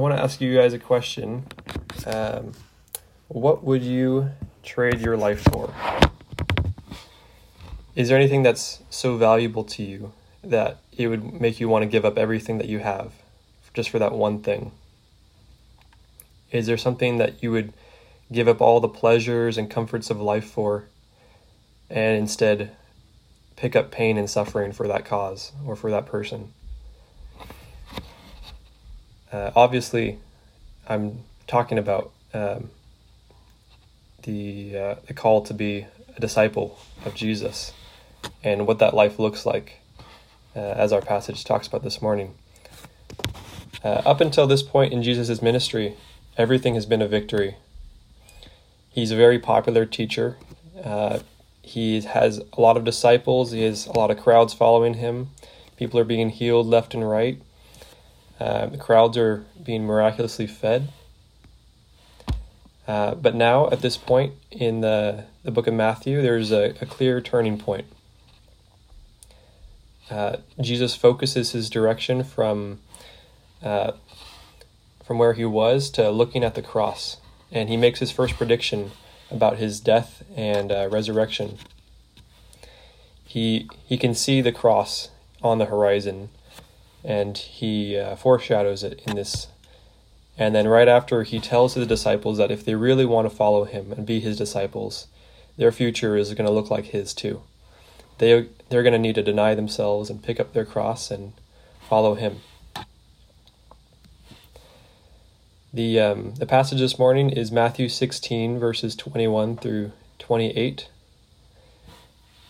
I want to ask you guys a question. Um, what would you trade your life for? Is there anything that's so valuable to you that it would make you want to give up everything that you have just for that one thing? Is there something that you would give up all the pleasures and comforts of life for and instead pick up pain and suffering for that cause or for that person? Uh, obviously, I'm talking about um, the uh, the call to be a disciple of Jesus and what that life looks like, uh, as our passage talks about this morning. Uh, up until this point in Jesus' ministry, everything has been a victory. He's a very popular teacher. Uh, he has a lot of disciples. He has a lot of crowds following him. People are being healed left and right. Uh, the crowds are being miraculously fed. Uh, but now, at this point in the, the book of Matthew, there's a, a clear turning point. Uh, Jesus focuses his direction from uh, from where he was to looking at the cross, and he makes his first prediction about his death and uh, resurrection. He he can see the cross on the horizon, and he uh, foreshadows it in this. And then right after, he tells his disciples that if they really want to follow him and be his disciples, their future is going to look like his too. They they're going to need to deny themselves and pick up their cross and follow him. The um, the passage this morning is Matthew 16 verses 21 through 28.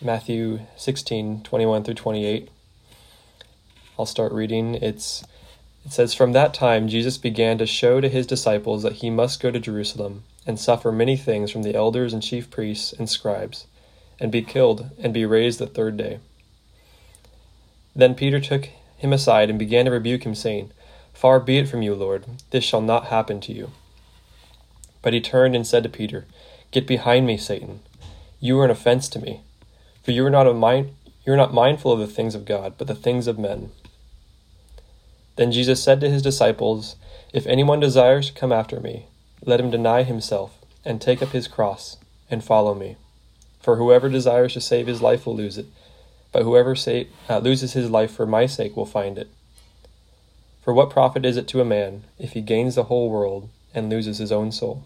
Matthew 16 21 through 28. I'll start reading. It's it says from that time Jesus began to show to his disciples that he must go to Jerusalem and suffer many things from the elders and chief priests and scribes and be killed, and be raised the third day. Then Peter took him aside and began to rebuke him, saying, Far be it from you, Lord, this shall not happen to you. But he turned and said to Peter, Get behind me, Satan. You are an offense to me, for you are not mind you are not mindful of the things of God, but the things of men. Then Jesus said to his disciples, If anyone desires to come after me, let him deny himself, and take up his cross, and follow me. For whoever desires to save his life will lose it, but whoever say, uh, loses his life for my sake will find it. For what profit is it to a man if he gains the whole world and loses his own soul?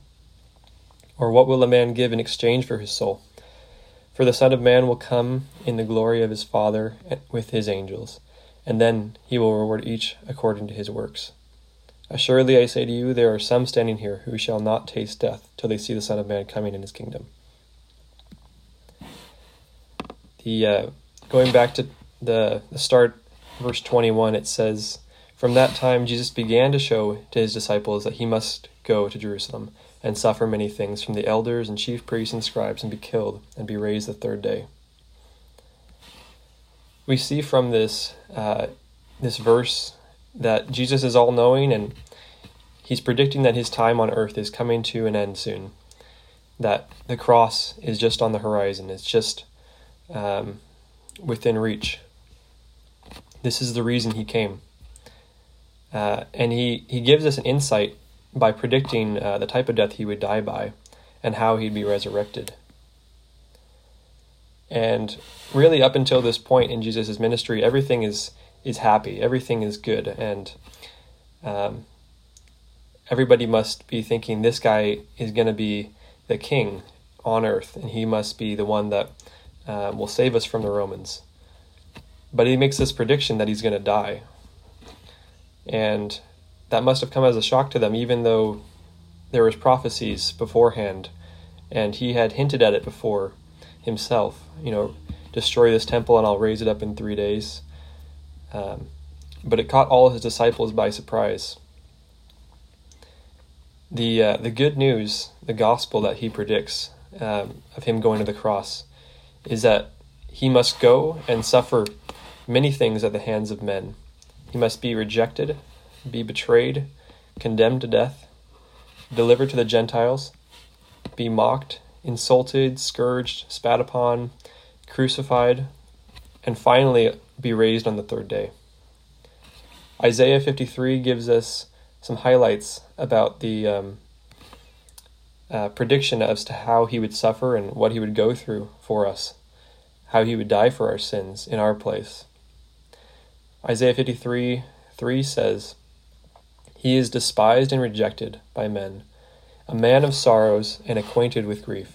Or what will a man give in exchange for his soul? For the Son of Man will come in the glory of his Father with his angels, and then he will reward each according to his works. Assuredly I say to you, there are some standing here who shall not taste death till they see the Son of Man coming in his kingdom. The uh, going back to the, the start, verse 21, it says, From that time Jesus began to show to his disciples that he must go to Jerusalem and suffer many things from the elders and chief priests and scribes and be killed and be raised the third day. We see from this uh, this verse that Jesus is all knowing and he's predicting that his time on earth is coming to an end soon. That the cross is just on the horizon. It's just um, within reach. This is the reason he came. Uh, and he, he gives us an insight by predicting uh, the type of death he would die by and how he'd be resurrected. And really, up until this point in Jesus' ministry, everything is, is happy, everything is good, and um, everybody must be thinking this guy is going to be the king on earth, and he must be the one that um, will save us from the Romans. But he makes this prediction that he's going to die. And that must have come as a shock to them, even though there was prophecies beforehand, and he had hinted at it before himself. You know, destroy this temple and I'll raise it up in three days. Um, but it caught all his disciples by surprise. The uh, the good news, the gospel that he predicts um, of him going to the cross, is that he must go and suffer many things at the hands of men. He must be rejected, be betrayed, condemned to death, delivered to the Gentiles, be mocked, insulted, scourged, spat upon, crucified, and finally be raised on the third day. Isaiah 53 gives us some highlights about the um, uh, prediction as to how he would suffer and what he would go through for us, how he would die for our sins in our place. Isaiah 53 3 says, He is despised and rejected by men, a man of sorrows and acquainted with grief,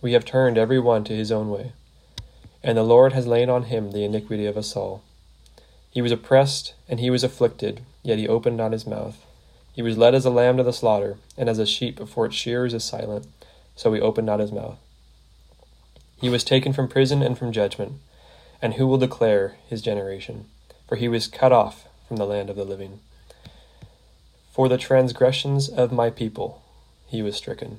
We have turned every one to his own way. And the Lord has laid on him the iniquity of us all. He was oppressed, and he was afflicted, yet he opened not his mouth. He was led as a lamb to the slaughter, and as a sheep before its shearers is silent, so he opened not his mouth. He was taken from prison and from judgment, and who will declare his generation? For he was cut off from the land of the living. For the transgressions of my people he was stricken.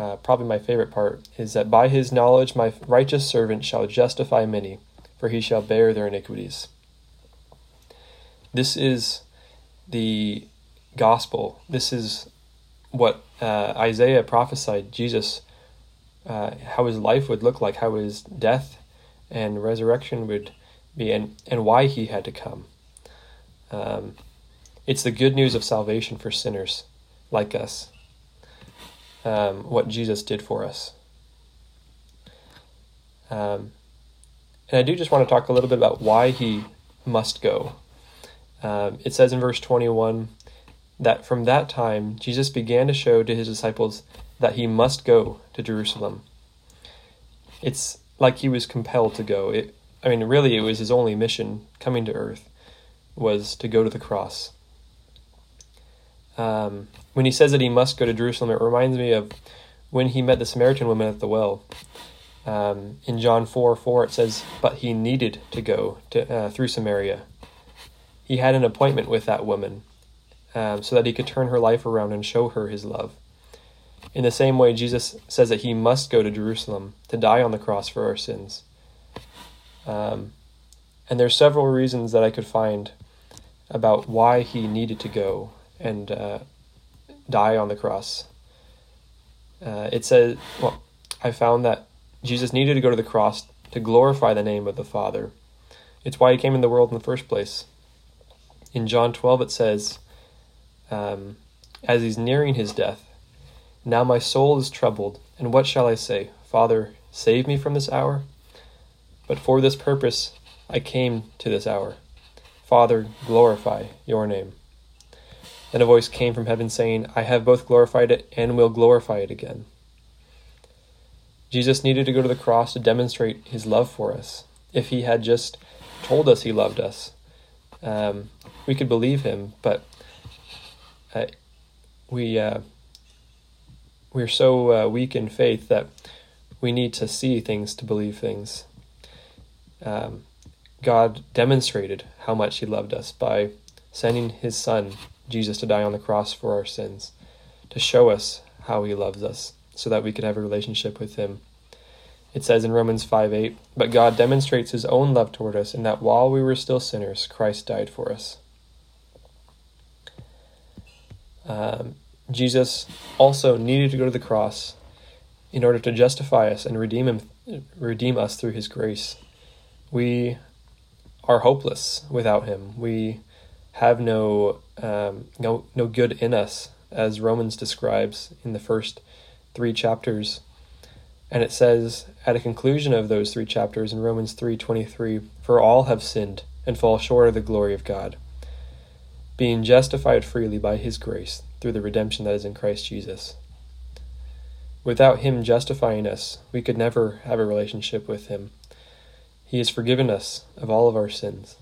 uh, probably my favorite part is that by his knowledge my righteous servant shall justify many, for he shall bear their iniquities. This is the gospel. This is what uh, Isaiah prophesied Jesus, uh, how his life would look like, how his death and resurrection would be, and, and why he had to come. Um, it's the good news of salvation for sinners like us, um, what Jesus did for us. Um, and I do just want to talk a little bit about why he must go. Um, it says in verse 21 that from that time Jesus began to show to his disciples that he must go to Jerusalem. It's like he was compelled to go. It, I mean, really, it was his only mission coming to earth was to go to the cross. Um, when he says that he must go to Jerusalem, it reminds me of when he met the Samaritan woman at the well. Um, in John 4 4, it says, But he needed to go to, uh, through Samaria he had an appointment with that woman um, so that he could turn her life around and show her his love. In the same way, Jesus says that he must go to Jerusalem to die on the cross for our sins. Um, and there's several reasons that I could find about why he needed to go and uh, die on the cross. Uh, it says, well, I found that Jesus needed to go to the cross to glorify the name of the Father. It's why he came in the world in the first place in John 12 it says, um, as he's nearing his death, Now my soul is troubled, and what shall I say? Father, save me from this hour? But for this purpose I came to this hour. Father, glorify your name. Then a voice came from heaven saying, I have both glorified it and will glorify it again. Jesus needed to go to the cross to demonstrate his love for us. If he had just told us he loved us, um, we could believe him, but uh, we uh, we're so uh, weak in faith that we need to see things to believe things. Um, God demonstrated how much He loved us by sending His Son Jesus to die on the cross for our sins, to show us how He loves us, so that we could have a relationship with Him. It says in Romans 5 8, But God demonstrates his own love toward us in that while we were still sinners, Christ died for us. Um, Jesus also needed to go to the cross in order to justify us and redeem him, redeem us through his grace. We are hopeless without him. We have no um, no no good in us, as Romans describes in the first three chapters and it says at a conclusion of those three chapters in Romans 3:23, "For all have sinned and fall short of the glory of God." being justified freely by his grace through the redemption that is in Christ Jesus. Without him justifying us, we could never have a relationship with him. He has forgiven us of all of our sins.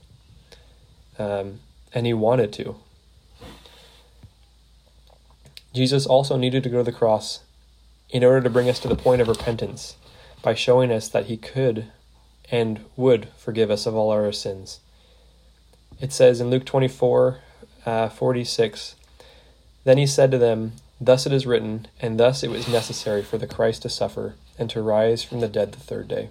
Um, and he wanted to. Jesus also needed to go to the cross in order to bring us to the point of repentance by showing us that he could and would forgive us of all our sins. It says in Luke 24 uh, 46 Then he said to them, Thus it is written, and thus it was necessary for the Christ to suffer and to rise from the dead the third day,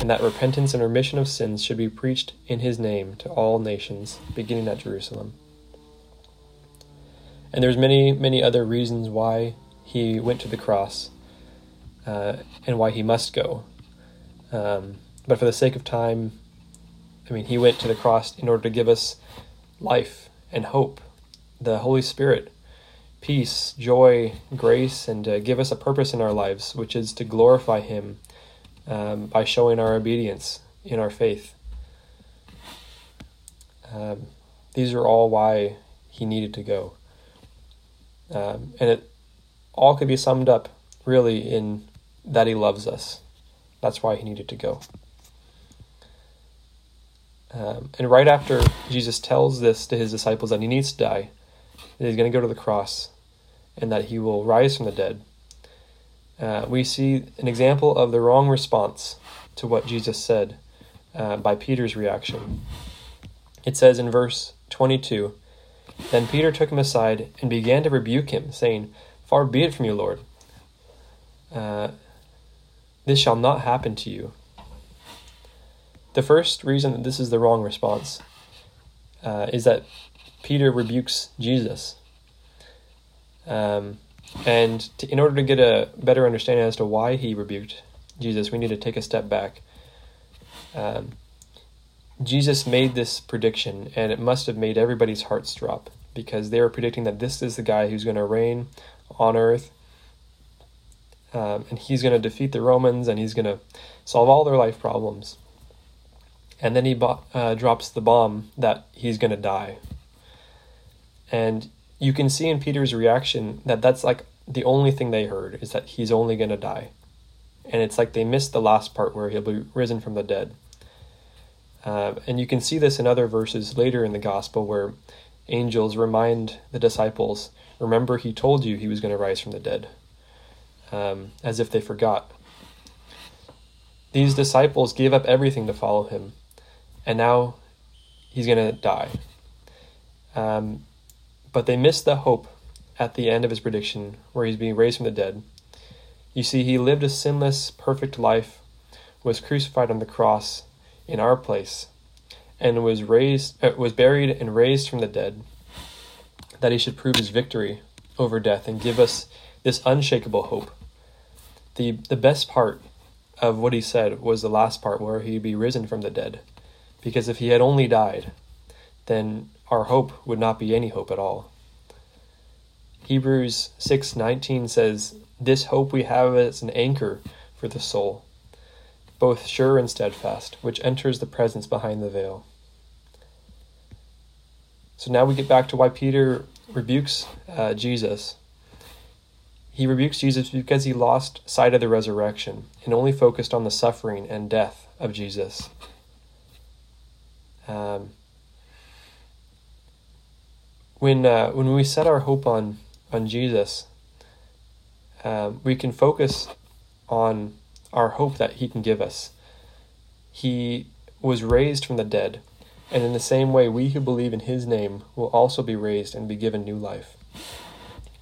and that repentance and remission of sins should be preached in his name to all nations, beginning at Jerusalem. And there's many, many other reasons why he went to the cross uh, and why he must go. Um, but for the sake of time, I mean, he went to the cross in order to give us life and hope, the Holy Spirit, peace, joy, grace, and uh, give us a purpose in our lives, which is to glorify Him um, by showing our obedience in our faith. Um, these are all why He needed to go. Um, and it all could be summed up really in that He loves us. That's why He needed to go. Um, and right after Jesus tells this to his disciples that he needs to die, that he's going to go to the cross, and that he will rise from the dead, uh, we see an example of the wrong response to what Jesus said uh, by Peter's reaction. It says in verse 22 Then Peter took him aside and began to rebuke him, saying, Far be it from you, Lord. Uh, this shall not happen to you. The first reason that this is the wrong response uh, is that Peter rebukes Jesus. Um, and to, in order to get a better understanding as to why he rebuked Jesus, we need to take a step back. Um, Jesus made this prediction, and it must have made everybody's hearts drop because they were predicting that this is the guy who's going to reign on earth. Um, and he's going to defeat the Romans and he's going to solve all their life problems and then he bo- uh, drops the bomb that he's going to die. And you can see in Peter's reaction that that's like the only thing they heard is that he's only going to die. And it's like they missed the last part where he'll be risen from the dead. Uh, and you can see this in other verses later in the gospel where angels remind the disciples, Remember, he told you he was going to rise from the dead, um, as if they forgot. These disciples gave up everything to follow him and now he's going to die. Um, but they missed the hope at the end of his prediction, where he's being raised from the dead. You see, he lived a sinless, perfect life, was crucified on the cross in our place, and was raised, uh, was buried and raised from the dead, that he should prove his victory over death and give us this unshakable hope. The the best part of what he said was the last part where he'd be risen from the dead. Because if he had only died, then our hope would not be any hope at all. Hebrews 6:19 says, "This hope we have as an anchor for the soul, both sure and steadfast, which enters the presence behind the veil." So now we get back to why Peter rebukes uh, Jesus. He rebukes Jesus because he lost sight of the resurrection and only focused on the suffering and death of Jesus. Um, when uh, when we set our hope on on Jesus, um, we can focus on our hope that He can give us. He was raised from the dead, and in the same way, we who believe in His name will also be raised and be given new life.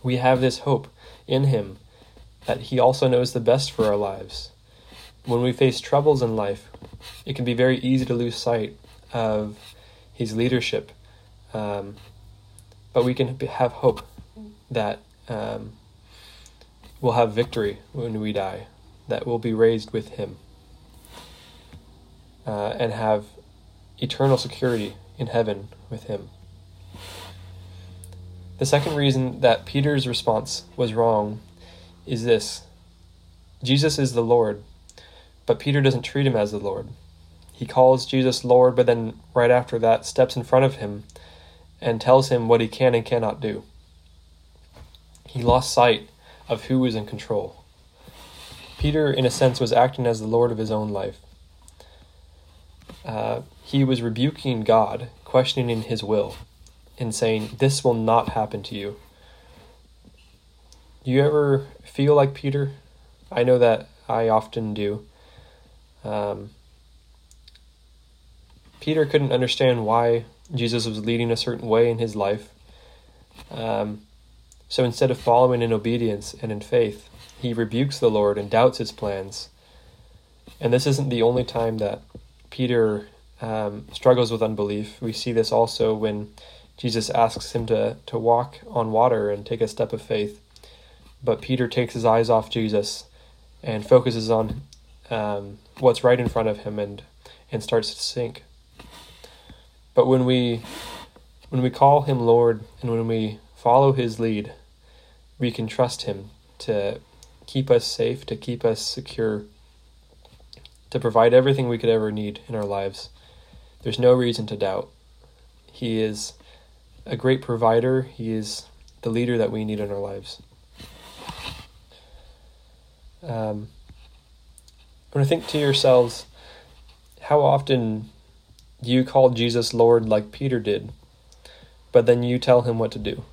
We have this hope in Him that He also knows the best for our lives. When we face troubles in life, it can be very easy to lose sight of his leadership. Um, but we can have hope that um, we'll have victory when we die, that we'll be raised with him, uh, and have eternal security in heaven with him. The second reason that Peter's response was wrong is this Jesus is the Lord, but Peter doesn't treat him as the Lord he calls Jesus Lord, but then right after that steps in front of him and tells him what he can and cannot do. He lost sight of who was in control. Peter, in a sense, was acting as the Lord of his own life. Uh, he was rebuking God, questioning his will, and saying, This will not happen to you. Do you ever feel like Peter? I know that I often do. Um, Peter couldn't understand why Jesus was leading a certain way in his life. Um, so instead of following in obedience and in faith, he rebukes the Lord and doubts his plans. And this isn't the only time that Peter um, struggles with unbelief. We see this also when Jesus asks him to, to walk on water and take a step of faith. But Peter takes his eyes off Jesus and focuses on um, what's right in front of him and, and starts to sink. But when we when we call him Lord and when we follow his lead, we can trust him to keep us safe, to keep us secure, to provide everything we could ever need in our lives. There's no reason to doubt. He is a great provider, He is the leader that we need in our lives. Um, I think to yourselves, how often you call Jesus Lord like Peter did, but then you tell him what to do?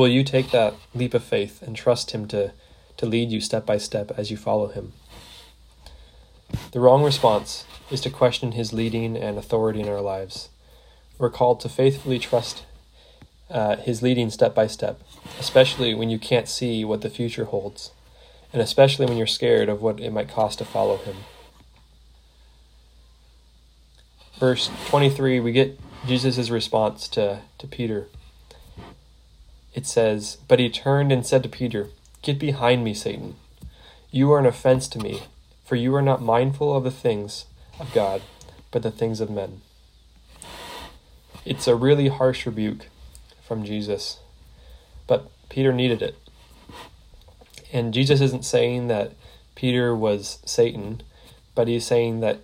Will you take that leap of faith and trust Him to, to lead you step by step as you follow Him? The wrong response is to question His leading and authority in our lives. We're called to faithfully trust uh, His leading step by step, especially when you can't see what the future holds, and especially when you're scared of what it might cost to follow Him. Verse 23, we get Jesus' response to, to Peter it says, But he turned and said to Peter, Get behind me, Satan. You are an offense to me, for you are not mindful of the things of God, but the things of men. It's a really harsh rebuke from Jesus, but Peter needed it. And Jesus isn't saying that Peter was Satan, but he's saying that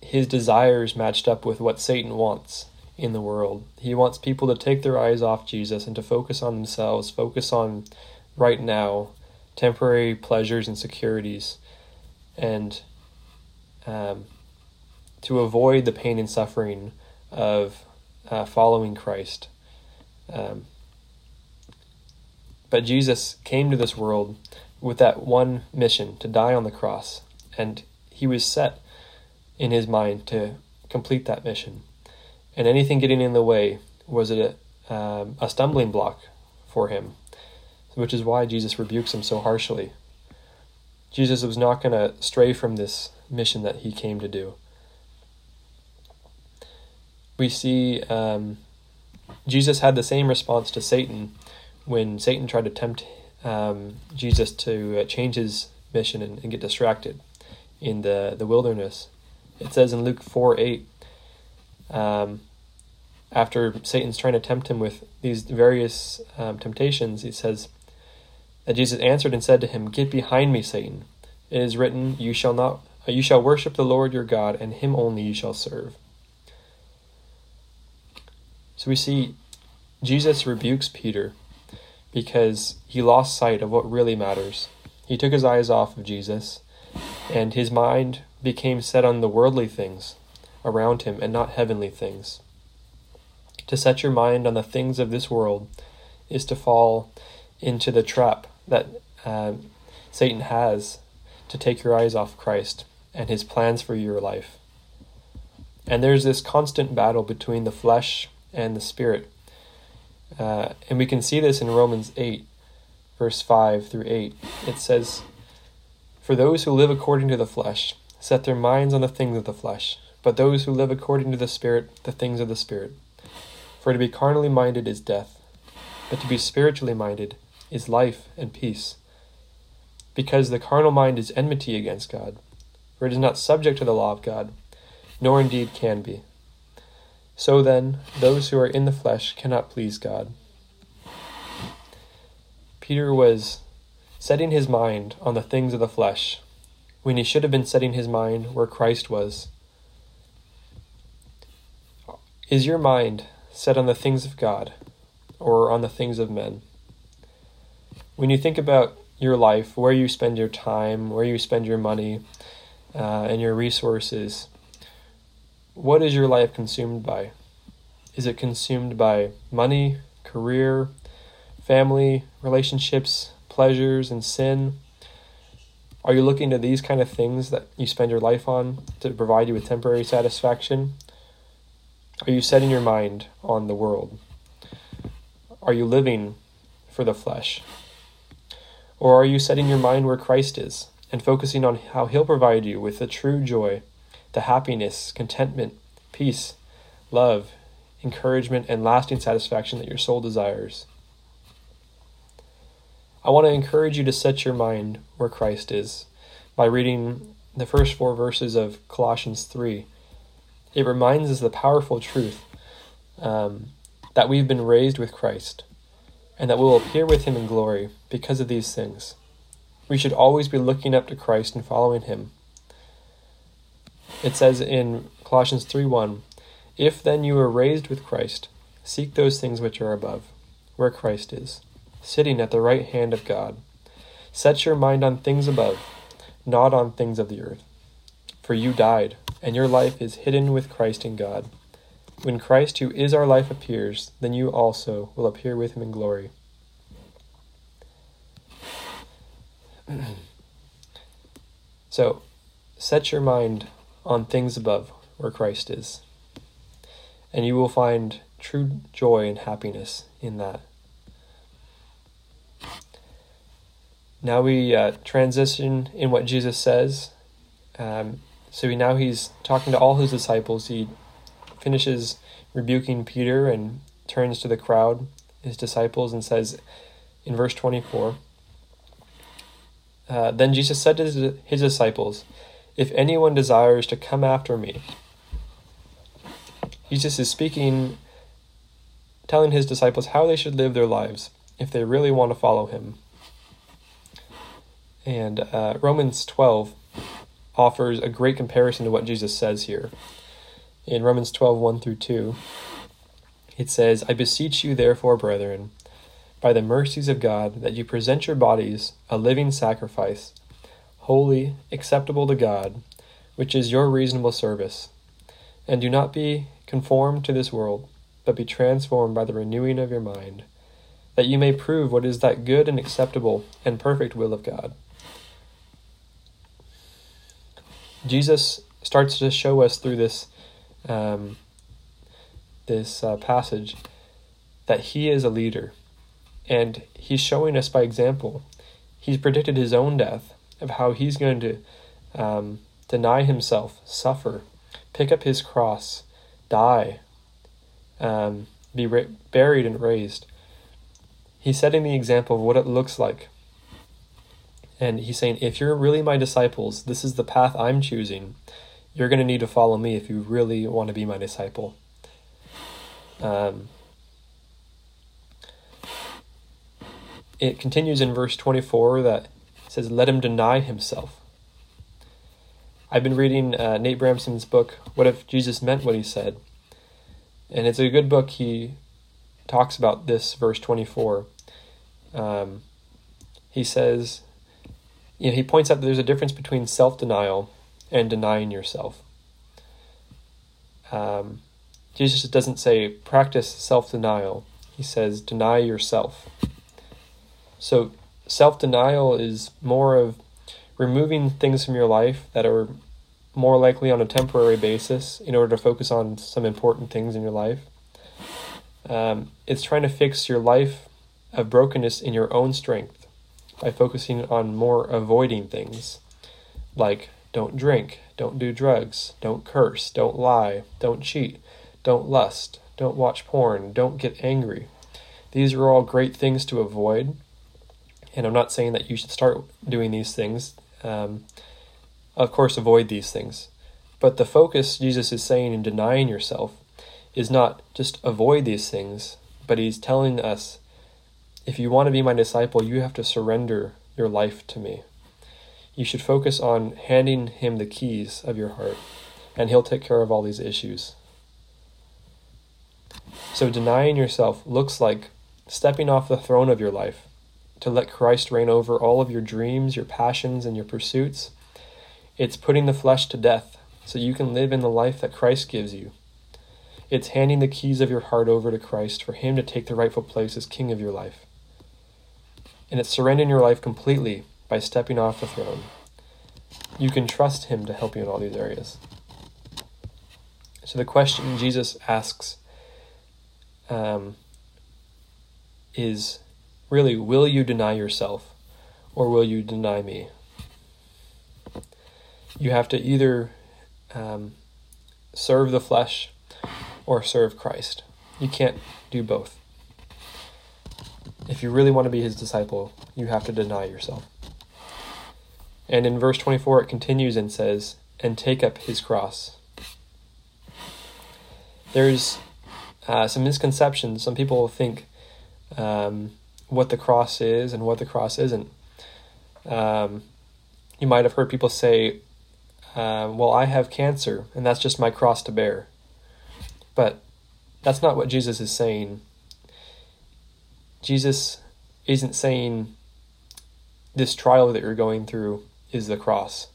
his desires matched up with what Satan wants in the world. He wants people to take their eyes off Jesus and to focus on themselves, focus on right now, temporary pleasures and securities, and um, to avoid the pain and suffering of uh, following Christ. Um, but Jesus came to this world with that one mission to die on the cross, and he was set in his mind to complete that mission and anything getting in the way was a, um, a stumbling block for him, which is why Jesus rebukes him so harshly. Jesus was not going to stray from this mission that he came to do. We see um, Jesus had the same response to Satan when Satan tried to tempt um, Jesus to uh, change his mission and, and, get distracted in the, the wilderness. It says in Luke 4 8, um, after Satan's trying to tempt him with these various um, temptations, he says that Jesus answered and said to him, "Get behind me, Satan. It is written, you shall not, uh, you shall worship the Lord your God, and Him only you shall serve." So we see Jesus rebukes Peter because he lost sight of what really matters. He took his eyes off of Jesus, and his mind became set on the worldly things around him and not heavenly things. To set your mind on the things of this world is to fall into the trap that uh, Satan has to take your eyes off Christ and his plans for your life. And there's this constant battle between the flesh and the spirit. Uh, and we can see this in Romans 8, verse 5 through 8. It says, For those who live according to the flesh set their minds on the things of the flesh, but those who live according to the Spirit, the things of the Spirit. For to be carnally minded is death, but to be spiritually minded is life and peace. Because the carnal mind is enmity against God, for it is not subject to the law of God, nor indeed can be. So then, those who are in the flesh cannot please God. Peter was setting his mind on the things of the flesh, when he should have been setting his mind where Christ was Is your mind set on the things of God or on the things of men? When you think about your life, where you spend your time, where you spend your money, uh, and your resources, what is your life consumed by? Is it consumed by money, career, family, relationships, pleasures, and sin? Are you looking to these kind of things that you spend your life on to provide you with temporary satisfaction? Are you setting your mind on the world? Are you living for the flesh? Or are you setting your mind where Christ is and focusing on how He'll provide you with the true joy, the happiness, contentment, peace, love, encouragement, and lasting satisfaction that your soul desires? I want to encourage you to set your mind where Christ is by reading the first four verses of Colossians 3. It reminds us the powerful truth um, that we've been raised with Christ and that we will appear with him in glory because of these things. We should always be looking up to Christ and following him. It says in Colossians 3 1, If then you were raised with Christ, seek those things which are above, where Christ is sitting at the right hand of God. Set your mind on things above, not on things of the earth. For you died, and your life is hidden with Christ in God. When Christ, who is our life, appears, then you also will appear with him in glory. so, set your mind on things above, where Christ is, and you will find true joy and happiness in that. Now we uh, transition in what Jesus says. Um, so he, now he's talking to all his disciples. He finishes rebuking Peter and turns to the crowd, his disciples, and says in verse 24 uh, Then Jesus said to his, disciples, If anyone desires to come after me, Jesus is speaking, telling his disciples how they should live their lives if they really want to follow him. And uh, Romans 12 offers a great comparison to what Jesus says here. In Romans 12, 1 through 2, it says, I beseech you, therefore, brethren, by the mercies of God, that you present your bodies a living sacrifice, holy, acceptable to God, which is your reasonable service. And do not be conformed to this world, but be transformed by the renewing of your mind, that you may prove what is that good and acceptable and perfect will of God. Jesus starts to show us through this um, this uh, passage that he is a leader, and he's showing us by example. He's predicted his own death of how he's going to um, deny himself, suffer, pick up his cross, die, um, be ra- buried and raised. He's setting the example of what it looks like and he's saying, if you're really my disciples, this is the path I'm choosing. You're going to need to follow me if you really want to be my disciple. Um, it continues in verse 24 that says, Let him deny himself. I've been reading uh, Nate Bramsen's book, What If Jesus Meant What He Said? And it's a good book. He talks about this, verse 24. Um, he says, you know, he points out that there's a difference between self denial and denying yourself. Um, Jesus doesn't say practice self denial, he says deny yourself. So, self denial is more of removing things from your life that are more likely on a temporary basis in order to focus on some important things in your life. Um, it's trying to fix your life of brokenness in your own strength by focusing on more avoiding things like don't drink, don't do drugs, don't curse, don't lie, don't cheat, don't lust, don't watch porn, don't get angry. These are all great things to avoid. And I'm not saying that you should start doing these things. Um, of course, avoid these things. But the focus Jesus is saying in denying yourself is not just avoid these things, but he's telling us if you want to be my disciple, you have to surrender your life to me. You should focus on handing him the keys of your heart, and he'll take care of all these issues. So denying yourself looks like stepping off the throne of your life to let Christ reign over all of your dreams, your passions, and your pursuits. It's putting the flesh to death so you can live in the life that Christ gives you. It's handing the keys of your heart over to Christ for Him to take the rightful place as King of your life. And it's surrendering your life completely by stepping off the throne. You can trust Him to help you in all these areas. So the question Jesus asks um, is really will you deny yourself or will you deny me? You have to either um, serve the flesh or serve Christ. You can't do both. If you really want to be his disciple, you have to deny yourself. And in verse 24, it continues and says, and take up his cross. There's uh, some misconceptions. Some people think um, what the cross is and what the cross isn't. Um, you might have heard people say, uh, Well, I have cancer, and that's just my cross to bear. But that's not what Jesus is saying. Jesus isn't saying this trial that you're going through is the cross.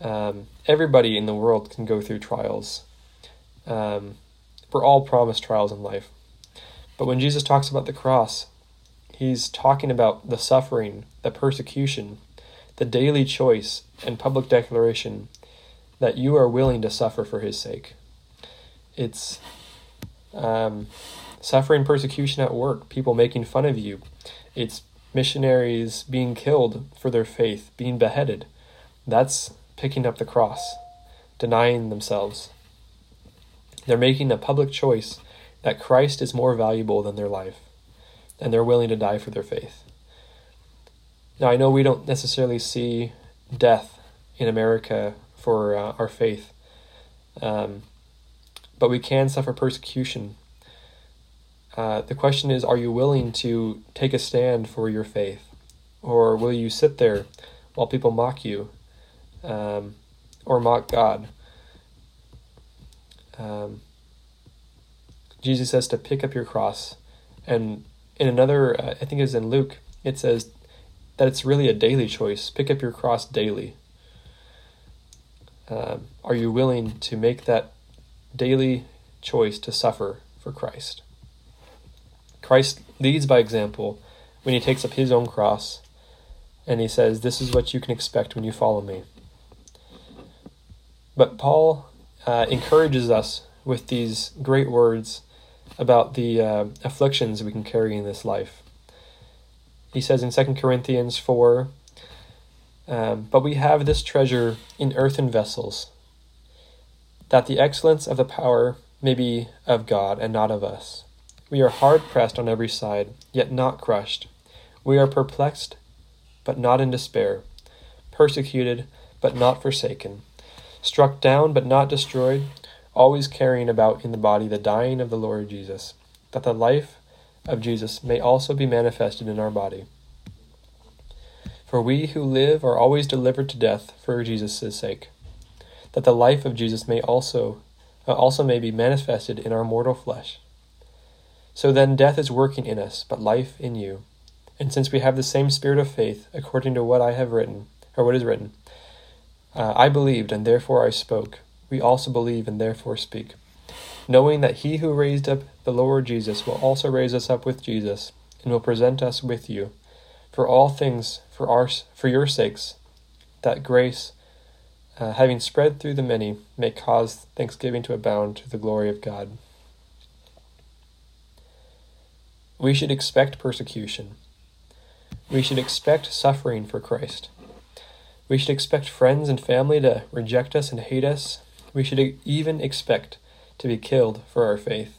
Um, everybody in the world can go through trials. Um, we're all promised trials in life. But when Jesus talks about the cross, he's talking about the suffering, the persecution, the daily choice and public declaration that you are willing to suffer for his sake. It's um, suffering persecution at work, people making fun of you. It's missionaries being killed for their faith, being beheaded. That's picking up the cross, denying themselves. They're making a public choice that Christ is more valuable than their life, and they're willing to die for their faith. Now, I know we don't necessarily see death in America for uh, our faith. Um, but we can suffer persecution. Uh, the question is are you willing to take a stand for your faith? Or will you sit there while people mock you um, or mock God? Um, Jesus says to pick up your cross. And in another, uh, I think it was in Luke, it says that it's really a daily choice. Pick up your cross daily. Um, are you willing to make that daily choice to suffer for Christ. Christ leads by example when he takes up his own cross and he says, This is what you can expect when you follow me. But Paul uh, encourages us with these great words about the uh, afflictions we can carry in this life. He says in 2 Corinthians 4 um, But we have this treasure in earthen vessels that the excellence of the power may be of God and not of us. We are hard pressed on every side, yet not crushed. We are perplexed, but not in despair, persecuted, but not forsaken, struck down, but not destroyed, always carrying about in the body the dying of the Lord Jesus, that the life of Jesus may also be manifested in our body. For we who live are always delivered to death for Jesus' sake that the life of Jesus may also uh, also may be manifested in our mortal flesh. So then death is working in us, but life in you. And since we have the same spirit of faith, according to what I have written, or what is written, uh, I believed and therefore I spoke. We also believe and therefore speak, knowing that he who raised up the Lord Jesus will also raise us up with Jesus and will present us with you. For all things for our for your sakes, that grace uh, having spread through the many, may cause thanksgiving to abound to the glory of God. We should expect persecution. We should expect suffering for Christ. We should expect friends and family to reject us and hate us. We should even expect to be killed for our faith.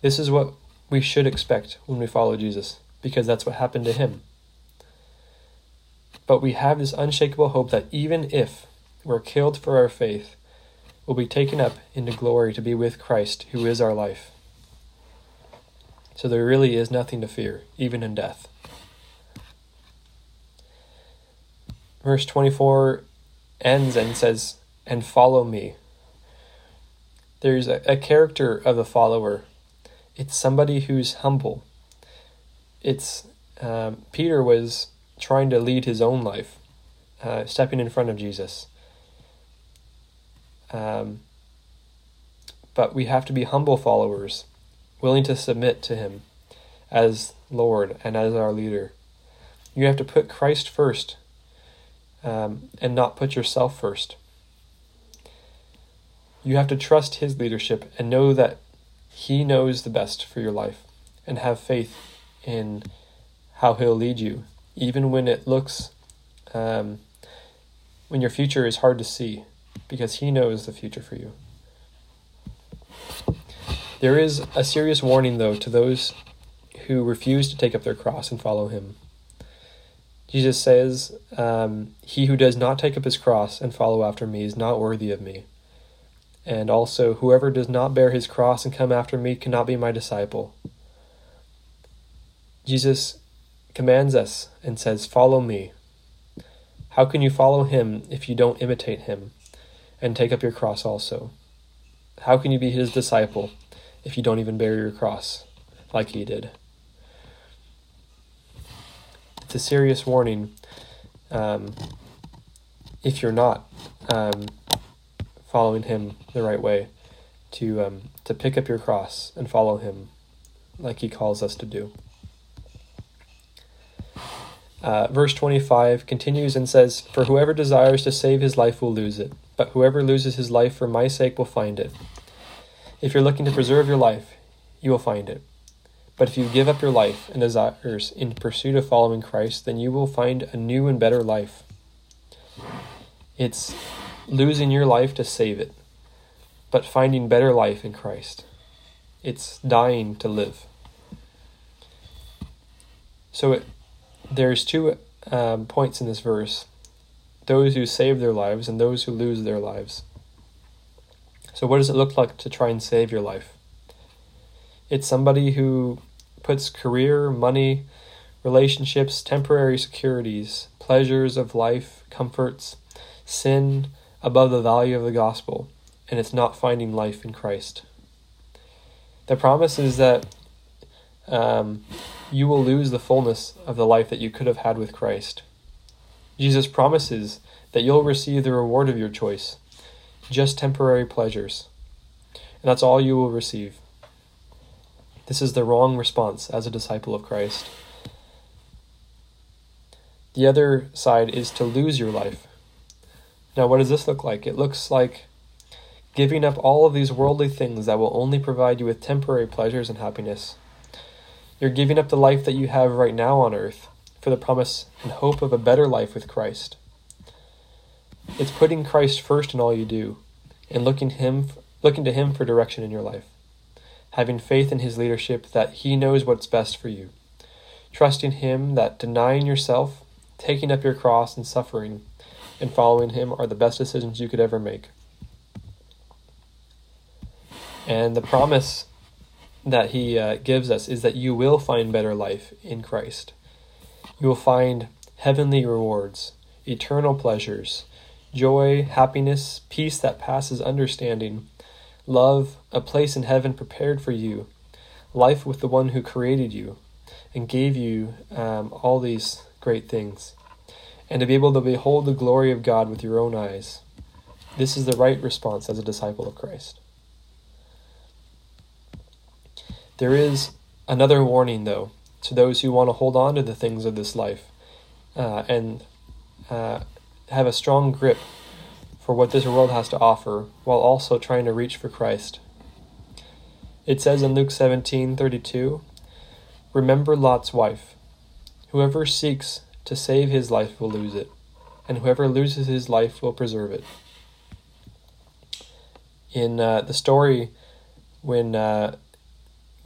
This is what we should expect when we follow Jesus, because that's what happened to him. But we have this unshakable hope that even if we're killed for our faith, we'll be taken up into glory to be with Christ, who is our life. So there really is nothing to fear, even in death. Verse 24 ends and says, And follow me. there's a, a character of the follower. It's somebody who's humble. It's um, Peter was trying to lead his own life, uh, stepping in front of Jesus. Um, but we have to be humble followers, willing to submit to Him as Lord and as our leader. You have to put Christ first um, and not put yourself first. You have to trust His leadership and know that He knows the best for your life and have faith in how He'll lead you, even when it looks, um, when your future is hard to see, because He knows the future for you. There is a serious warning, though, to those who refuse to take up their cross and follow Him. Jesus says, um, He who does not take up his cross and follow after me is not worthy of me. And also, whoever does not bear his cross and come after me cannot be my disciple. Jesus commands us and says, Follow me. How can you follow him if you don't imitate him and take up your cross also? How can you be his disciple if you don't even bear your cross like he did? It's a serious warning um, if you're not. Um, following him the right way, to um, to pick up your cross and follow him, like he calls us to do. Uh, verse 25 continues and says, For whoever desires to save his life will lose it, but whoever loses his life for my sake will find it. If you're looking to preserve your life, you will find it. But if you give up your life and desires in pursuit of following Christ, then you will find a new and better life. It's losing your life to save it, but finding better life in Christ. It's dying to live. So it, there's two um, points in this verse those who save their lives and those who lose their lives. So, what does it look like to try and save your life? It's somebody who puts career, money, relationships, temporary securities, pleasures of life, comforts, sin, above the value of the gospel, and it's not finding life in Christ. The promise is that um, you will lose the fullness of the life that you could have had with Christ. Jesus promises that you'll receive the reward of your choice, just temporary pleasures. And that's all you will receive. This is the wrong response as a disciple of Christ. The other side is to lose your life, now, what does this look like? It looks like giving up all of these worldly things that will only provide you with temporary pleasures and happiness. You're giving up the life that you have right now on earth for the promise and hope of a better life with Christ. It's putting Christ first in all you do and looking him looking to him for direction in your life. Having faith in his leadership that he knows what's best for you. Trusting him that denying yourself, taking up your cross and suffering and following Him are the best decisions you could ever make. And the promise that He uh, gives us is that you will find better life in Christ. You will find heavenly rewards, eternal pleasures, joy, happiness, peace that passes understanding, love, a place in heaven prepared for you, life with the one who created you and gave you um, all these great things and to be able to behold the glory of God with your own eyes. This is the right response as a disciple of Christ. There is another warning, though, to those who want to hold on to the things of this life uh, and uh, have a strong grip for what this world has to offer while also trying to reach for Christ. It says in Luke 17:32, "Remember Lot's wife. Whoever seeks to save his life will lose it, and whoever loses his life will preserve it. In uh, the story, when uh,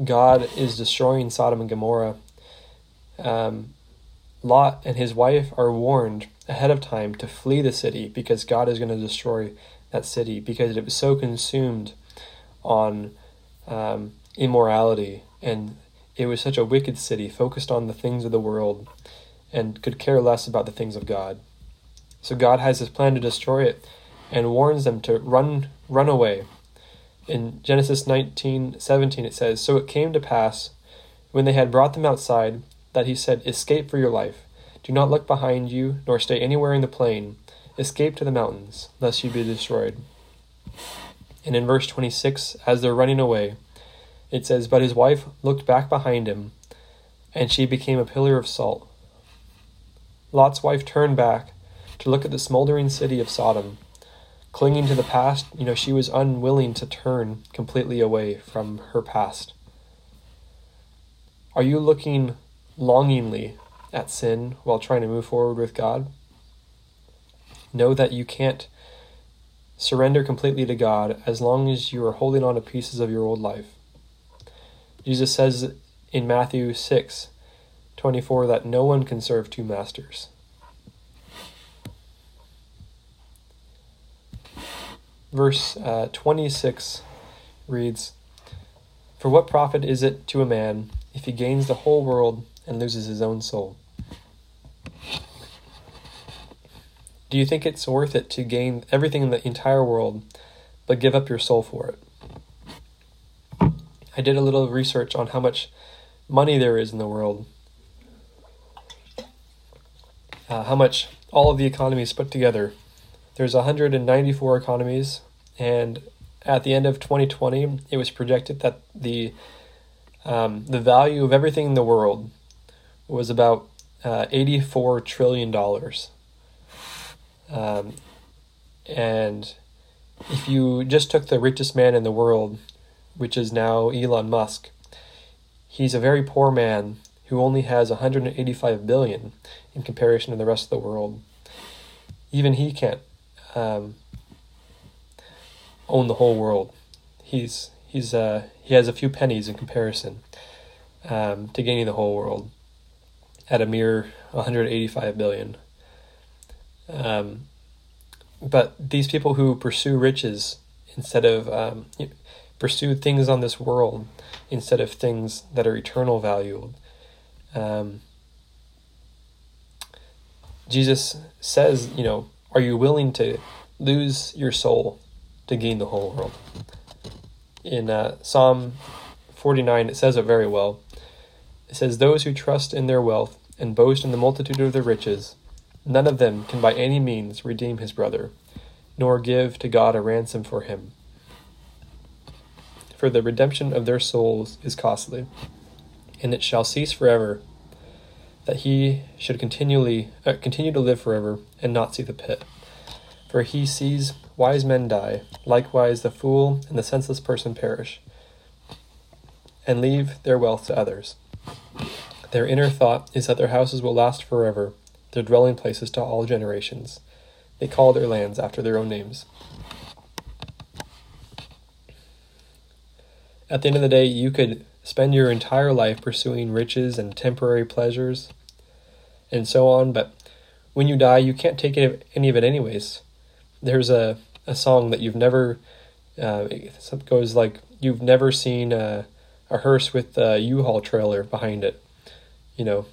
God is destroying Sodom and Gomorrah, um, Lot and his wife are warned ahead of time to flee the city because God is going to destroy that city because it was so consumed on um, immorality and it was such a wicked city focused on the things of the world and could care less about the things of God. So God has his plan to destroy it and warns them to run run away. In Genesis 19:17 it says, "So it came to pass when they had brought them outside that he said, "Escape for your life. Do not look behind you, nor stay anywhere in the plain. Escape to the mountains, lest you be destroyed." And in verse 26, as they're running away, it says, But his wife looked back behind him, and she became a pillar of salt. Lot's wife turned back to look at the smoldering city of Sodom. Clinging to the past, you know, she was unwilling to turn completely away from her past. Are you looking longingly at sin while trying to move forward with God? Know that you can't surrender completely to God as long as you are holding on to pieces of your old life. Jesus says in Matthew 6 24 that no one can serve two masters. Verse uh, 26 reads For what profit is it to a man if he gains the whole world and loses his own soul? Do you think it's worth it to gain everything in the entire world but give up your soul for it? I did a little research on how much money there is in the world, uh, how much all of the economies put together. There's 194 economies, and at the end of 2020, it was projected that the um, the value of everything in the world was about uh, 84 trillion dollars. Um, and if you just took the richest man in the world, which is now Elon Musk, he's a very poor man who only has 185 billion in comparison to the rest of the world. Even he can't um, own the whole world. He's he's uh, he has a few pennies in comparison um, to gaining the whole world at a mere 185 billion. Um, but these people who pursue riches instead of um, pursue things on this world instead of things that are eternal valued. Um, Jesus says, you know, are you willing to lose your soul to gain the whole world? In uh, Psalm 49, it says it very well. It says, Those who trust in their wealth and boast in the multitude of their riches None of them can by any means redeem his brother, nor give to God a ransom for him. For the redemption of their souls is costly, and it shall cease forever, that he should continually uh, continue to live forever and not see the pit. For he sees wise men die, likewise the fool and the senseless person perish, and leave their wealth to others. Their inner thought is that their houses will last forever their dwelling places to all generations. They call their lands after their own names. At the end of the day, you could spend your entire life pursuing riches and temporary pleasures and so on, but when you die, you can't take any of it anyways. There's a, a song that you've never, uh, it goes like, you've never seen a, a hearse with a U-Haul trailer behind it. You know,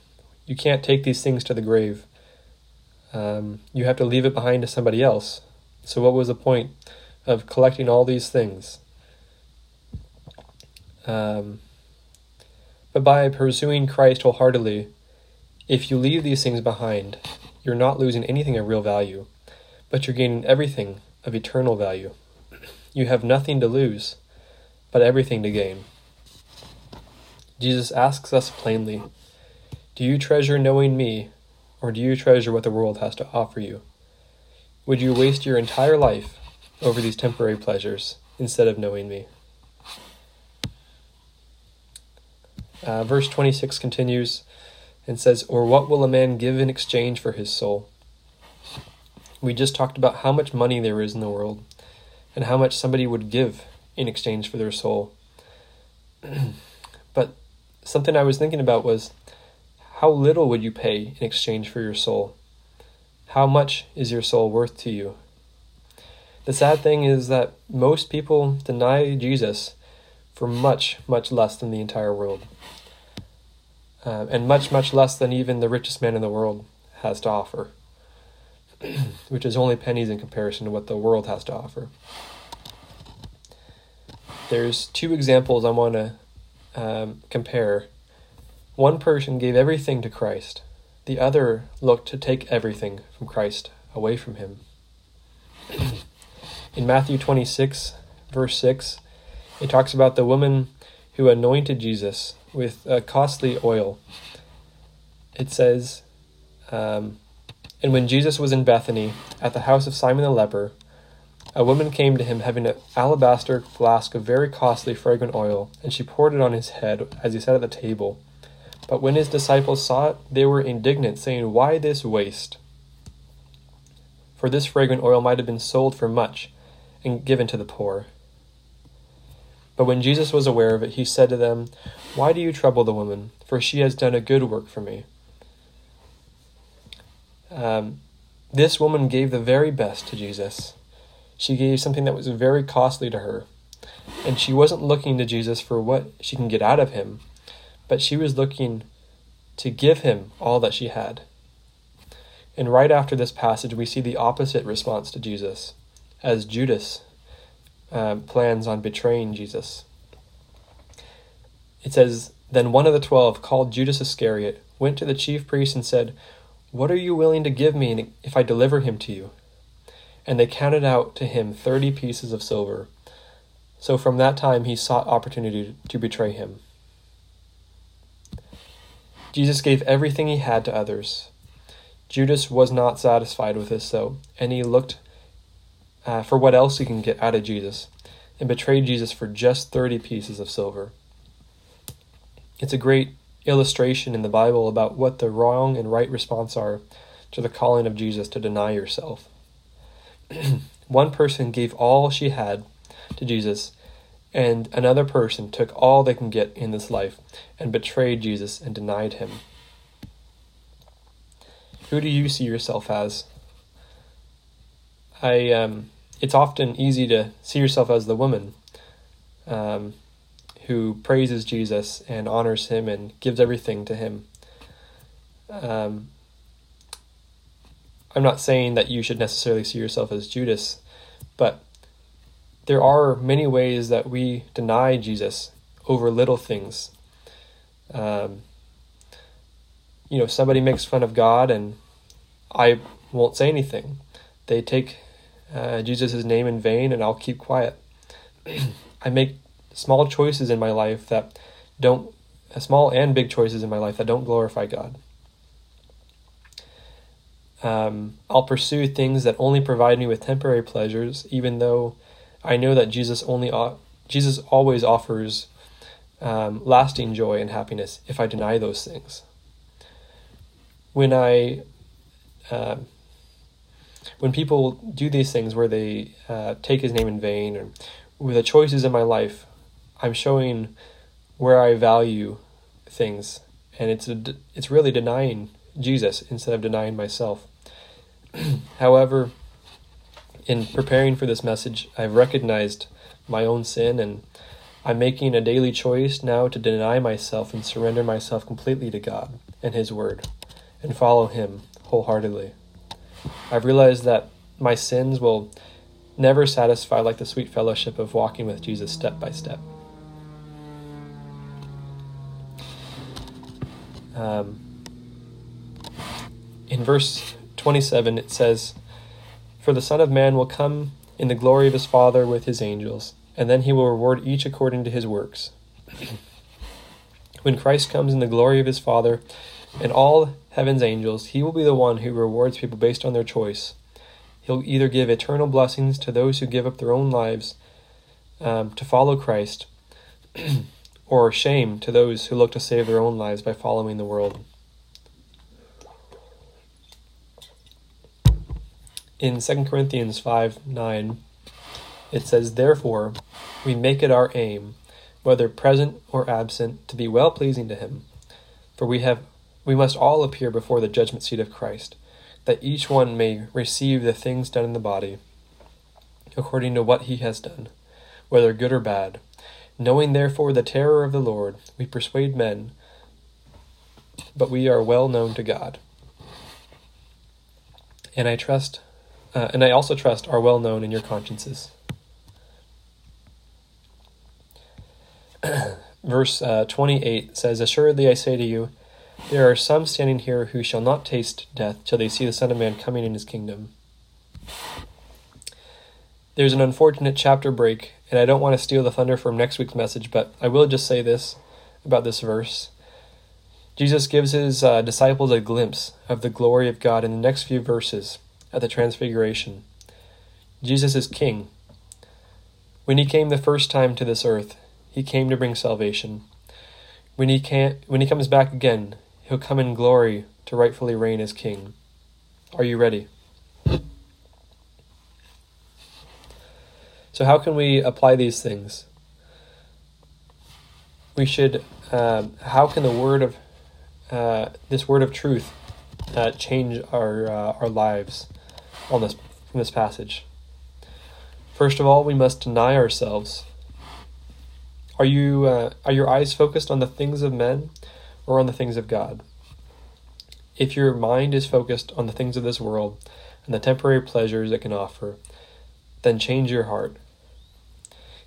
you can't take these things to the grave. Um, you have to leave it behind to somebody else. So, what was the point of collecting all these things? Um, but by pursuing Christ wholeheartedly, if you leave these things behind, you're not losing anything of real value, but you're gaining everything of eternal value. You have nothing to lose, but everything to gain. Jesus asks us plainly do you treasure knowing me, or do you treasure what the world has to offer you? Would you waste your entire life over these temporary pleasures instead of knowing me? Uh, verse 26 continues and says, Or what will a man give in exchange for his soul? We just talked about how much money there is in the world and how much somebody would give in exchange for their soul. but something I was thinking about was how little would you pay in exchange for your soul? How much is your soul worth to you? The sad thing is that most people deny Jesus for much, much less than the entire world. Uh, and much, much less than even the richest man in the world has to offer, which is only pennies in comparison to what the world has to offer. there's two examples I want to um, compare. One person gave everything to Christ, the other looked to take everything from Christ away from him. In Matthew 26, verse 6, it talks about the woman who anointed Jesus with a costly oil. It says, um, And when Jesus was in Bethany, at the house of Simon the leper, a woman came to him having an alabaster flask of very costly fragrant oil, and she poured it on his head as he sat at the table. But when his disciples saw it, they were indignant, saying, Why this waste? For this fragrant oil might have been sold for much and given to the poor. But when Jesus was aware of it, he said to them, Why do you trouble the woman? For she has done a good work for me. Um, this woman gave the very best to Jesus. She gave something that was very costly to her. And she wasn't looking to Jesus for what she can get out of him, but she was looking to give him all that she had. And right after this passage, we see the opposite response to Jesus, as Judas uh, plans on betraying Jesus. It says, Then one of the twelve, called Judas Iscariot, went to the chief priests and said, What are you willing to give me if I deliver him to you? And they counted out to him thirty pieces of silver. So from that time he sought opportunity to betray him. Jesus gave everything he had to others. Judas was not satisfied with this, though, and he looked uh, for what else he can get out of Jesus and betrayed Jesus for just 30 pieces of silver. It's a great illustration in the Bible about what the wrong and right response are to the calling of Jesus to deny yourself. One person gave all she had to Jesus, and another person took all they can get in this life and betrayed Jesus and denied him. Who do you see yourself as? I um, it's often easy to see yourself as the woman um, who praises Jesus and honors him and gives everything to him. Um, I'm not saying that you should necessarily see yourself as Judas, but there are many ways that we deny Jesus over little things. Um, you know, somebody makes fun of God and I won't say anything. They take uh, Jesus' name in vain and I'll keep quiet. I make small choices in my life that don't, uh, small and big choices in my life that don't glorify God. Um, I'll pursue things that only provide me with temporary pleasures, even though I know that Jesus only Jesus always offers um, lasting joy and happiness if I deny those things. When I uh, when people do these things where they uh, take his name in vain or with the choices in my life, I'm showing where I value things, and it's a, it's really denying Jesus instead of denying myself. However, in preparing for this message, I've recognized my own sin and I'm making a daily choice now to deny myself and surrender myself completely to God and His Word and follow Him wholeheartedly. I've realized that my sins will never satisfy like the sweet fellowship of walking with Jesus step by step. Um, in verse 27, it says, For the Son of Man will come in the glory of his Father with his angels, and then he will reward each according to his works. when Christ comes in the glory of his Father and all heaven's angels, he will be the one who rewards people based on their choice. He'll either give eternal blessings to those who give up their own lives um, to follow Christ, or shame to those who look to save their own lives by following the world. In 2 Corinthians 5 9, it says, Therefore, we make it our aim, whether present or absent, to be well pleasing to Him. For we have we must all appear before the judgment seat of Christ, that each one may receive the things done in the body, according to what he has done, whether good or bad. Knowing therefore the terror of the Lord, we persuade men, but we are well known to God. And I trust, uh, and I also trust are well known in your consciences. verse uh, 28 says, Assuredly I say to you, there are some standing here who shall not taste death till they see the Son of Man coming in his kingdom. There's an unfortunate chapter break, and I don't want to steal the thunder from next week's message, but I will just say this about this verse. Jesus gives his uh, disciples a glimpse of the glory of God in the next few verses at the Transfiguration. Jesus is King. When he came the first time to this earth, he came to bring salvation. When he can when he comes back again, he'll come in glory to rightfully reign as king. Are you ready? So how can we apply these things? We should. Um, how can the word of uh, this word of truth uh, change our uh, our lives on this from this passage? First of all, we must deny ourselves. Are you uh, are your eyes focused on the things of men or on the things of God? If your mind is focused on the things of this world and the temporary pleasures it can offer, then change your heart.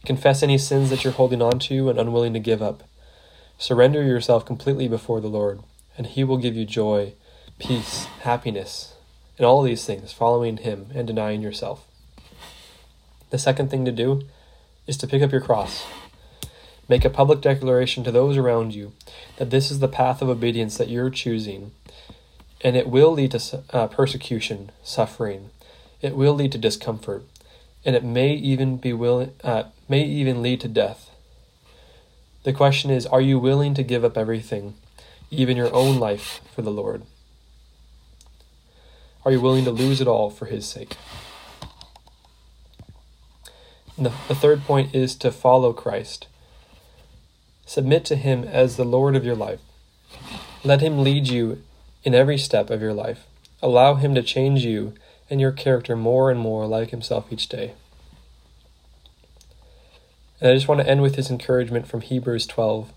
Confess any sins that you're holding on to and unwilling to give up. Surrender yourself completely before the Lord, and He will give you joy, peace, happiness, and all these things, following Him and denying yourself. The second thing to do is to pick up your cross. Make a public declaration to those around you that this is the path of obedience that you're choosing and it will lead to uh, persecution, suffering. It will lead to discomfort, and it may even be willing, uh, may even lead to death. The question is, are you willing to give up everything, even your own life, for the Lord? Are you willing to lose it all for His sake? And the, the third point is to follow Christ. Submit to Him as the Lord of your life. Let Him lead you in every step of your life. Allow Him to change you and your character more and more like Himself each day. And I just want to end with this encouragement from Hebrews 12.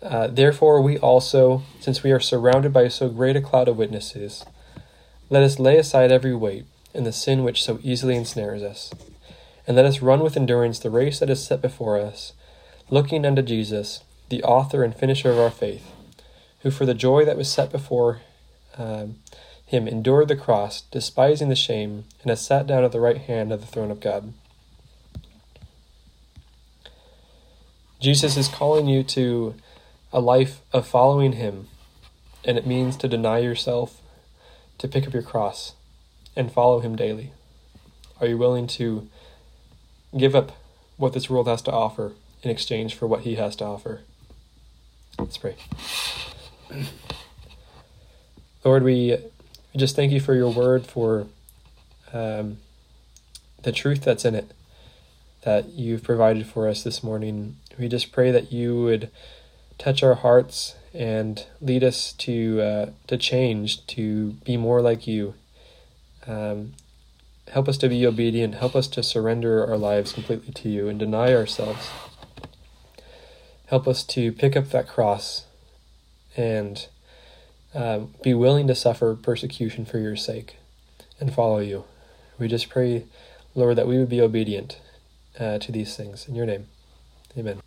Uh, Therefore, we also, since we are surrounded by so great a cloud of witnesses, let us lay aside every weight and the sin which so easily ensnares us, and let us run with endurance the race that is set before us, looking unto Jesus, the author and finisher of our faith who for the joy that was set before um, him endured the cross, despising the shame, and has sat down at the right hand of the throne of God. Jesus is calling you to a life of following him, and it means to deny yourself, to pick up your cross, and follow him daily. Are you willing to give up what this world has to offer in exchange for what he has to offer? Let's pray. Lord, we just thank you for your word, for um, the truth that's in it that you've provided for us this morning. We just pray that you would touch our hearts and lead us to uh, to change, to be more like you. Um, help us to be obedient. Help us to surrender our lives completely to you and deny ourselves. Help us to pick up that cross and uh, be willing to suffer persecution for your sake and follow you. We just pray, Lord, that we would be obedient uh, to these things. In your name, amen.